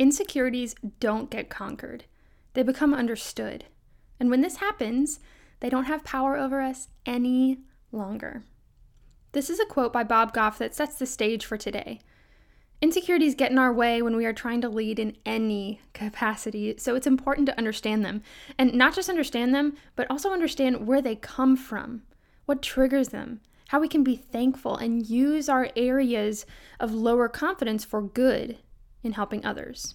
Insecurities don't get conquered, they become understood. And when this happens, they don't have power over us any longer. This is a quote by Bob Goff that sets the stage for today. Insecurities get in our way when we are trying to lead in any capacity, so it's important to understand them. And not just understand them, but also understand where they come from, what triggers them, how we can be thankful and use our areas of lower confidence for good in helping others.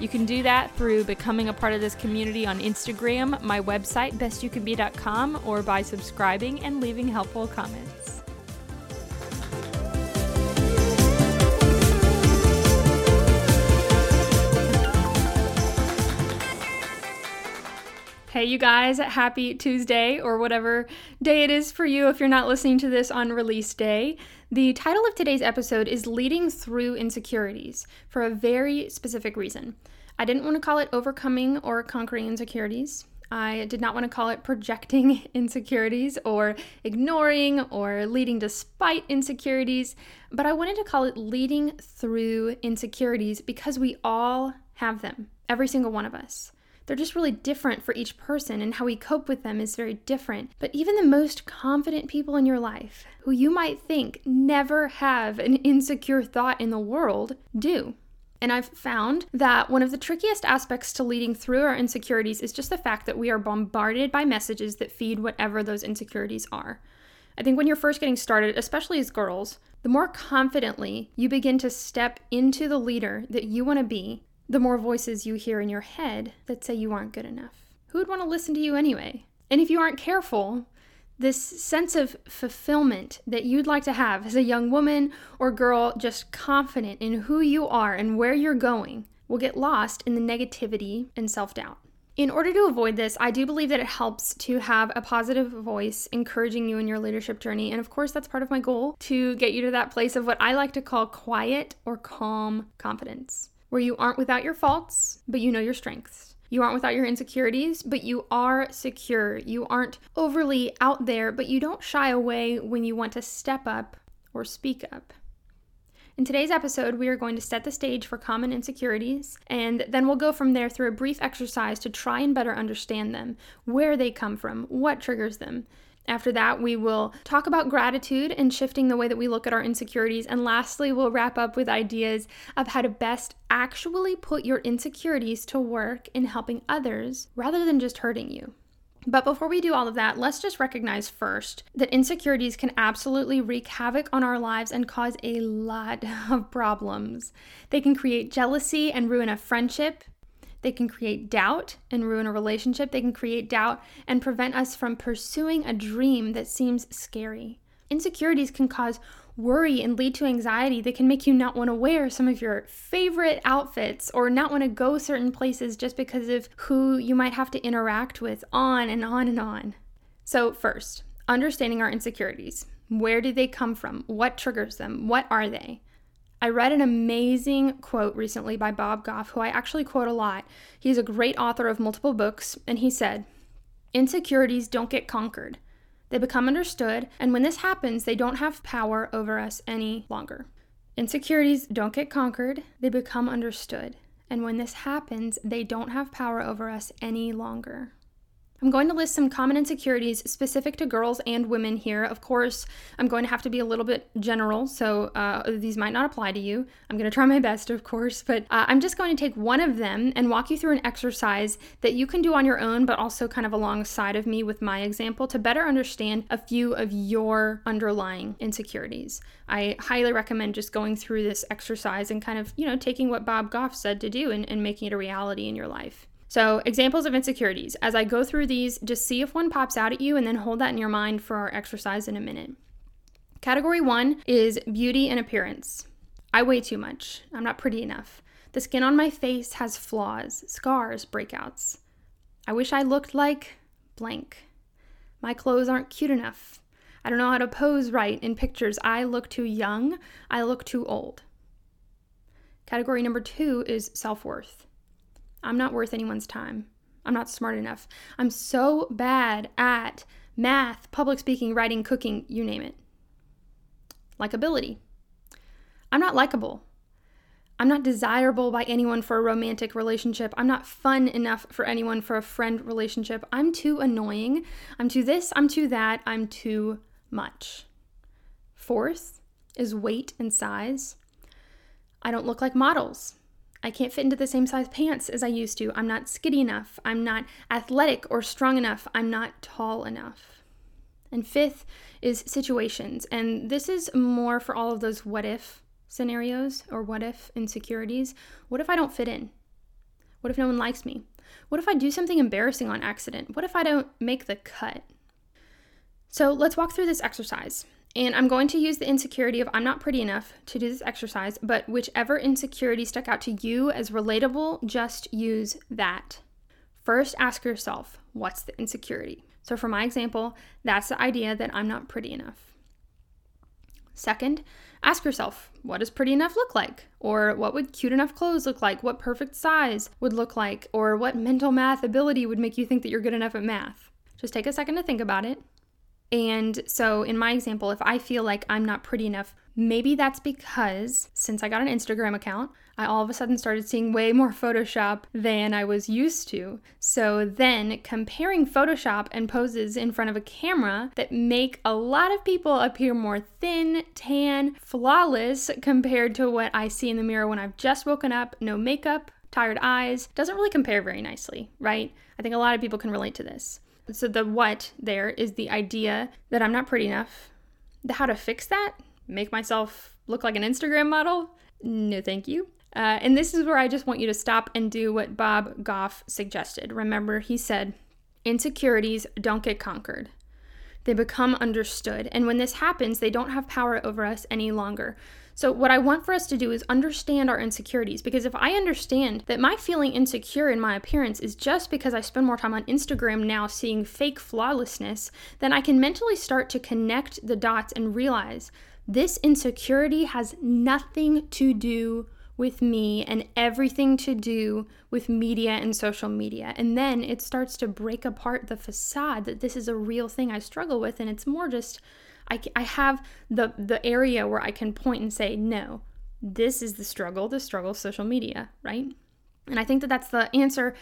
You can do that through becoming a part of this community on Instagram, my website, bestyoucanbe.com, or by subscribing and leaving helpful comments. Hey, you guys, happy Tuesday or whatever day it is for you if you're not listening to this on release day. The title of today's episode is Leading Through Insecurities for a very specific reason. I didn't want to call it overcoming or conquering insecurities. I did not want to call it projecting insecurities or ignoring or leading despite insecurities, but I wanted to call it leading through insecurities because we all have them, every single one of us. They're just really different for each person, and how we cope with them is very different. But even the most confident people in your life, who you might think never have an insecure thought in the world, do. And I've found that one of the trickiest aspects to leading through our insecurities is just the fact that we are bombarded by messages that feed whatever those insecurities are. I think when you're first getting started, especially as girls, the more confidently you begin to step into the leader that you want to be, the more voices you hear in your head that say you aren't good enough. Who would want to listen to you anyway? And if you aren't careful, this sense of fulfillment that you'd like to have as a young woman or girl, just confident in who you are and where you're going, will get lost in the negativity and self doubt. In order to avoid this, I do believe that it helps to have a positive voice encouraging you in your leadership journey. And of course, that's part of my goal to get you to that place of what I like to call quiet or calm confidence, where you aren't without your faults, but you know your strengths. You aren't without your insecurities, but you are secure. You aren't overly out there, but you don't shy away when you want to step up or speak up. In today's episode, we are going to set the stage for common insecurities, and then we'll go from there through a brief exercise to try and better understand them, where they come from, what triggers them, after that, we will talk about gratitude and shifting the way that we look at our insecurities. And lastly, we'll wrap up with ideas of how to best actually put your insecurities to work in helping others rather than just hurting you. But before we do all of that, let's just recognize first that insecurities can absolutely wreak havoc on our lives and cause a lot of problems. They can create jealousy and ruin a friendship. They can create doubt and ruin a relationship. They can create doubt and prevent us from pursuing a dream that seems scary. Insecurities can cause worry and lead to anxiety that can make you not want to wear some of your favorite outfits or not want to go certain places just because of who you might have to interact with, on and on and on. So, first, understanding our insecurities. Where do they come from? What triggers them? What are they? I read an amazing quote recently by Bob Goff, who I actually quote a lot. He's a great author of multiple books, and he said, Insecurities don't get conquered. They become understood, and when this happens, they don't have power over us any longer. Insecurities don't get conquered, they become understood. And when this happens, they don't have power over us any longer. I'm going to list some common insecurities specific to girls and women here. Of course, I'm going to have to be a little bit general, so uh, these might not apply to you. I'm going to try my best, of course, but uh, I'm just going to take one of them and walk you through an exercise that you can do on your own, but also kind of alongside of me with my example to better understand a few of your underlying insecurities. I highly recommend just going through this exercise and kind of, you know, taking what Bob Goff said to do and, and making it a reality in your life. So, examples of insecurities. As I go through these, just see if one pops out at you and then hold that in your mind for our exercise in a minute. Category one is beauty and appearance. I weigh too much. I'm not pretty enough. The skin on my face has flaws, scars, breakouts. I wish I looked like blank. My clothes aren't cute enough. I don't know how to pose right in pictures. I look too young. I look too old. Category number two is self worth. I'm not worth anyone's time. I'm not smart enough. I'm so bad at math, public speaking, writing, cooking, you name it. Likability. I'm not likable. I'm not desirable by anyone for a romantic relationship. I'm not fun enough for anyone for a friend relationship. I'm too annoying. I'm too this, I'm too that, I'm too much. Fourth is weight and size. I don't look like models. I can't fit into the same size pants as I used to. I'm not skinny enough. I'm not athletic or strong enough. I'm not tall enough. And fifth is situations. And this is more for all of those what if scenarios or what if insecurities. What if I don't fit in? What if no one likes me? What if I do something embarrassing on accident? What if I don't make the cut? So let's walk through this exercise. And I'm going to use the insecurity of I'm not pretty enough to do this exercise, but whichever insecurity stuck out to you as relatable, just use that. First, ask yourself, what's the insecurity? So, for my example, that's the idea that I'm not pretty enough. Second, ask yourself, what does pretty enough look like? Or what would cute enough clothes look like? What perfect size would look like? Or what mental math ability would make you think that you're good enough at math? Just take a second to think about it. And so, in my example, if I feel like I'm not pretty enough, maybe that's because since I got an Instagram account, I all of a sudden started seeing way more Photoshop than I was used to. So then comparing Photoshop and poses in front of a camera that make a lot of people appear more thin, tan, flawless compared to what I see in the mirror when I've just woken up, no makeup, tired eyes, doesn't really compare very nicely, right? I think a lot of people can relate to this. So the what there is the idea that I'm not pretty enough. The how to fix that? Make myself look like an Instagram model? No, thank you. Uh, and this is where I just want you to stop and do what Bob Goff suggested. Remember, he said, insecurities don't get conquered. They become understood. And when this happens, they don't have power over us any longer. So, what I want for us to do is understand our insecurities because if I understand that my feeling insecure in my appearance is just because I spend more time on Instagram now seeing fake flawlessness, then I can mentally start to connect the dots and realize this insecurity has nothing to do with me and everything to do with media and social media. And then it starts to break apart the facade that this is a real thing I struggle with and it's more just I, I have the the area where I can point and say no this is the struggle the struggle of social media right? And I think that that's the answer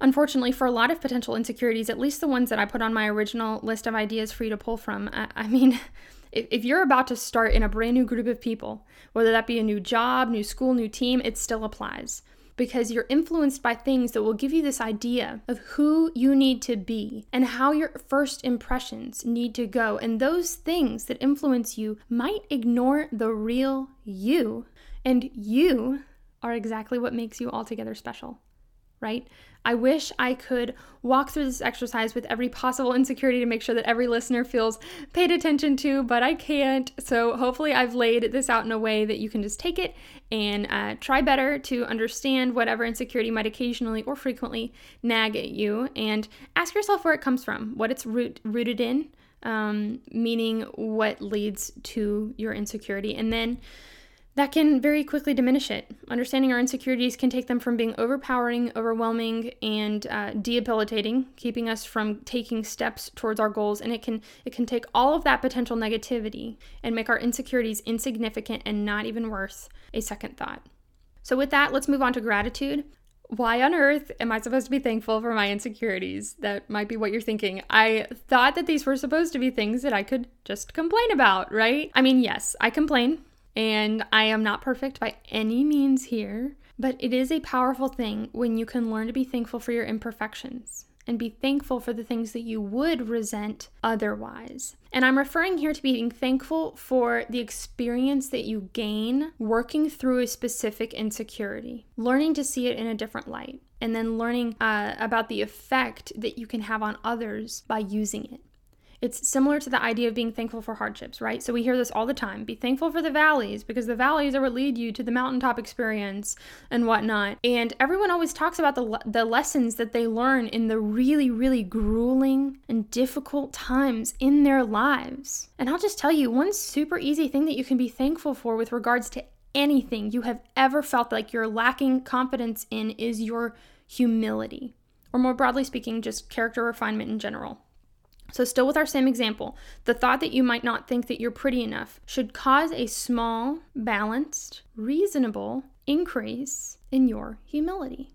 unfortunately for a lot of potential insecurities at least the ones that I put on my original list of ideas for you to pull from. I, I mean if, if you're about to start in a brand new group of people whether that be a new job new school new team it still applies because you're influenced by things that will give you this idea of who you need to be and how your first impressions need to go. And those things that influence you might ignore the real you. And you are exactly what makes you altogether special, right? I wish I could walk through this exercise with every possible insecurity to make sure that every listener feels paid attention to, but I can't. So hopefully, I've laid this out in a way that you can just take it and uh, try better to understand whatever insecurity might occasionally or frequently nag at you and ask yourself where it comes from, what it's root, rooted in, um, meaning what leads to your insecurity. And then that can very quickly diminish it. Understanding our insecurities can take them from being overpowering, overwhelming, and uh, debilitating, keeping us from taking steps towards our goals. And it can it can take all of that potential negativity and make our insecurities insignificant and not even worth a second thought. So with that, let's move on to gratitude. Why on earth am I supposed to be thankful for my insecurities? That might be what you're thinking. I thought that these were supposed to be things that I could just complain about, right? I mean, yes, I complain and I am not perfect by any means here, but it is a powerful thing when you can learn to be thankful for your imperfections and be thankful for the things that you would resent otherwise. And I'm referring here to being thankful for the experience that you gain working through a specific insecurity, learning to see it in a different light, and then learning uh, about the effect that you can have on others by using it. It's similar to the idea of being thankful for hardships, right? So we hear this all the time be thankful for the valleys because the valleys are what lead you to the mountaintop experience and whatnot. And everyone always talks about the, the lessons that they learn in the really, really grueling and difficult times in their lives. And I'll just tell you one super easy thing that you can be thankful for with regards to anything you have ever felt like you're lacking confidence in is your humility. Or more broadly speaking, just character refinement in general. So, still with our same example, the thought that you might not think that you're pretty enough should cause a small, balanced, reasonable increase in your humility.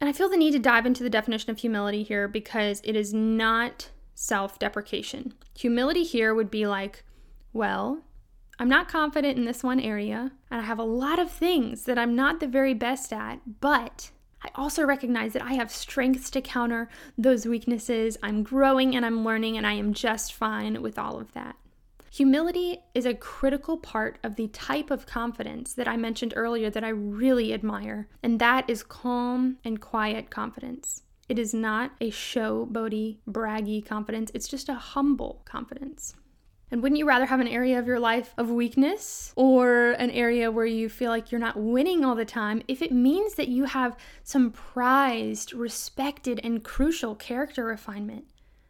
And I feel the need to dive into the definition of humility here because it is not self deprecation. Humility here would be like, well, I'm not confident in this one area, and I have a lot of things that I'm not the very best at, but I also recognize that I have strengths to counter those weaknesses. I'm growing and I'm learning, and I am just fine with all of that. Humility is a critical part of the type of confidence that I mentioned earlier that I really admire, and that is calm and quiet confidence. It is not a showboaty, braggy confidence, it's just a humble confidence. And wouldn't you rather have an area of your life of weakness or an area where you feel like you're not winning all the time if it means that you have some prized, respected, and crucial character refinement?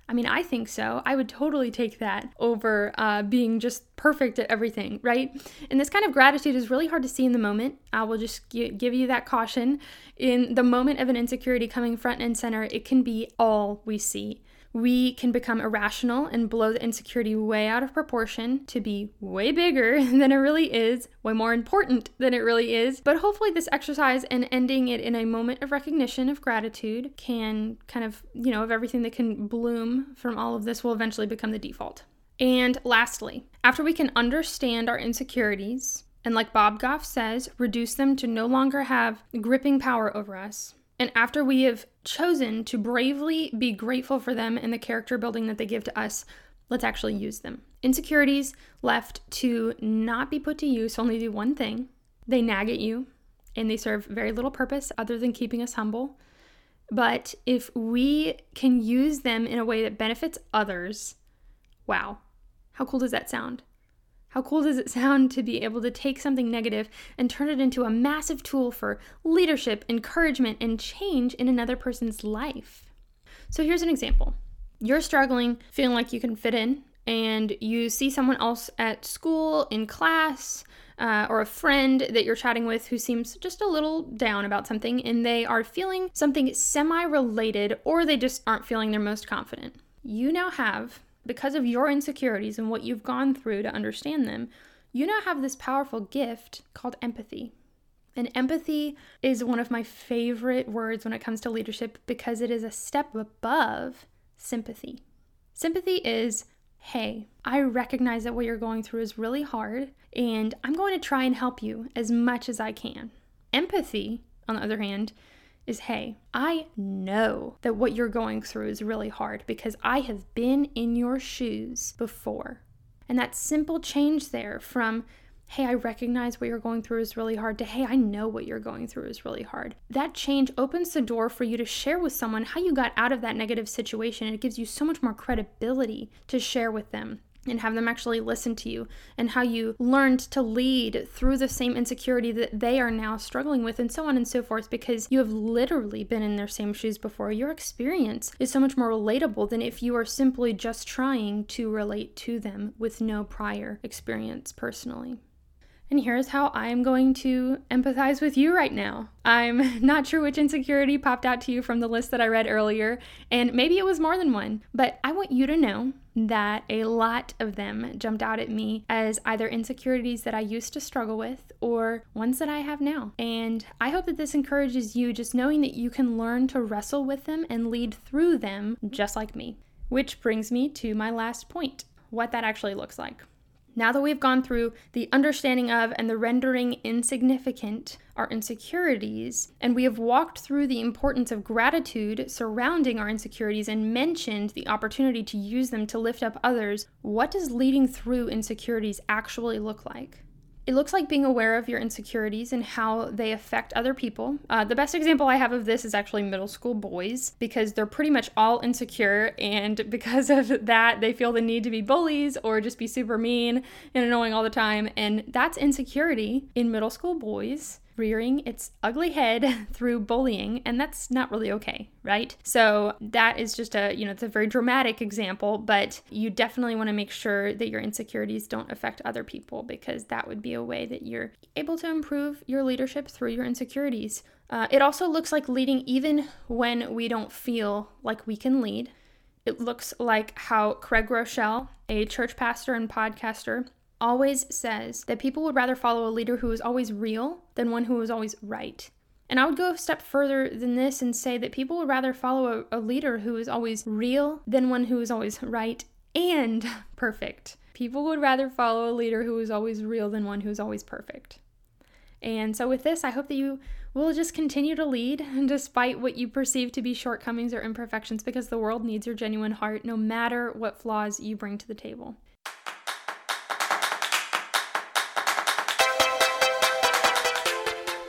I mean, I think so. I would totally take that over uh, being just perfect at everything, right? And this kind of gratitude is really hard to see in the moment. I will just g- give you that caution. In the moment of an insecurity coming front and center, it can be all we see we can become irrational and blow the insecurity way out of proportion to be way bigger than it really is, way more important than it really is. But hopefully, this exercise and ending it in a moment of recognition of gratitude can kind of, you know, of everything that can bloom from all of this will eventually become the default. And lastly, after we can understand our insecurities, and like Bob Goff says, reduce them to no longer have gripping power over us, and after we have chosen to bravely be grateful for them and the character building that they give to us, let's actually use them. Insecurities left to not be put to use only do one thing they nag at you, and they serve very little purpose other than keeping us humble. But if we can use them in a way that benefits others, wow, how cool does that sound? How cool does it sound to be able to take something negative and turn it into a massive tool for leadership, encouragement, and change in another person's life? So here's an example you're struggling, feeling like you can fit in, and you see someone else at school, in class, uh, or a friend that you're chatting with who seems just a little down about something, and they are feeling something semi related, or they just aren't feeling their most confident. You now have because of your insecurities and what you've gone through to understand them, you now have this powerful gift called empathy. And empathy is one of my favorite words when it comes to leadership because it is a step above sympathy. Sympathy is, hey, I recognize that what you're going through is really hard, and I'm going to try and help you as much as I can. Empathy, on the other hand, is hey, I know that what you're going through is really hard because I have been in your shoes before. And that simple change there from, hey, I recognize what you're going through is really hard, to hey, I know what you're going through is really hard. That change opens the door for you to share with someone how you got out of that negative situation. And it gives you so much more credibility to share with them and have them actually listen to you and how you learned to lead through the same insecurity that they are now struggling with and so on and so forth because you have literally been in their same shoes before. Your experience is so much more relatable than if you are simply just trying to relate to them with no prior experience personally and here's how I am going to empathize with you right now. I'm not sure which insecurity popped out to you from the list that I read earlier, and maybe it was more than one, but I want you to know that a lot of them jumped out at me as either insecurities that I used to struggle with or ones that I have now. And I hope that this encourages you just knowing that you can learn to wrestle with them and lead through them just like me. Which brings me to my last point what that actually looks like. Now that we've gone through the understanding of and the rendering insignificant our insecurities, and we have walked through the importance of gratitude surrounding our insecurities and mentioned the opportunity to use them to lift up others, what does leading through insecurities actually look like? It looks like being aware of your insecurities and how they affect other people. Uh, the best example I have of this is actually middle school boys because they're pretty much all insecure, and because of that, they feel the need to be bullies or just be super mean and annoying all the time. And that's insecurity in middle school boys rearing its ugly head through bullying, and that's not really okay, right? So that is just a, you know, it's a very dramatic example, but you definitely want to make sure that your insecurities don't affect other people because that would be a way that you're able to improve your leadership through your insecurities. Uh, it also looks like leading even when we don't feel like we can lead. It looks like how Craig Groeschel a church pastor and podcaster, always says that people would rather follow a leader who is always real than one who is always right. And I would go a step further than this and say that people would rather follow a, a leader who is always real than one who is always right and perfect. People would rather follow a leader who is always real than one who is always perfect. And so, with this, I hope that you will just continue to lead despite what you perceive to be shortcomings or imperfections because the world needs your genuine heart no matter what flaws you bring to the table.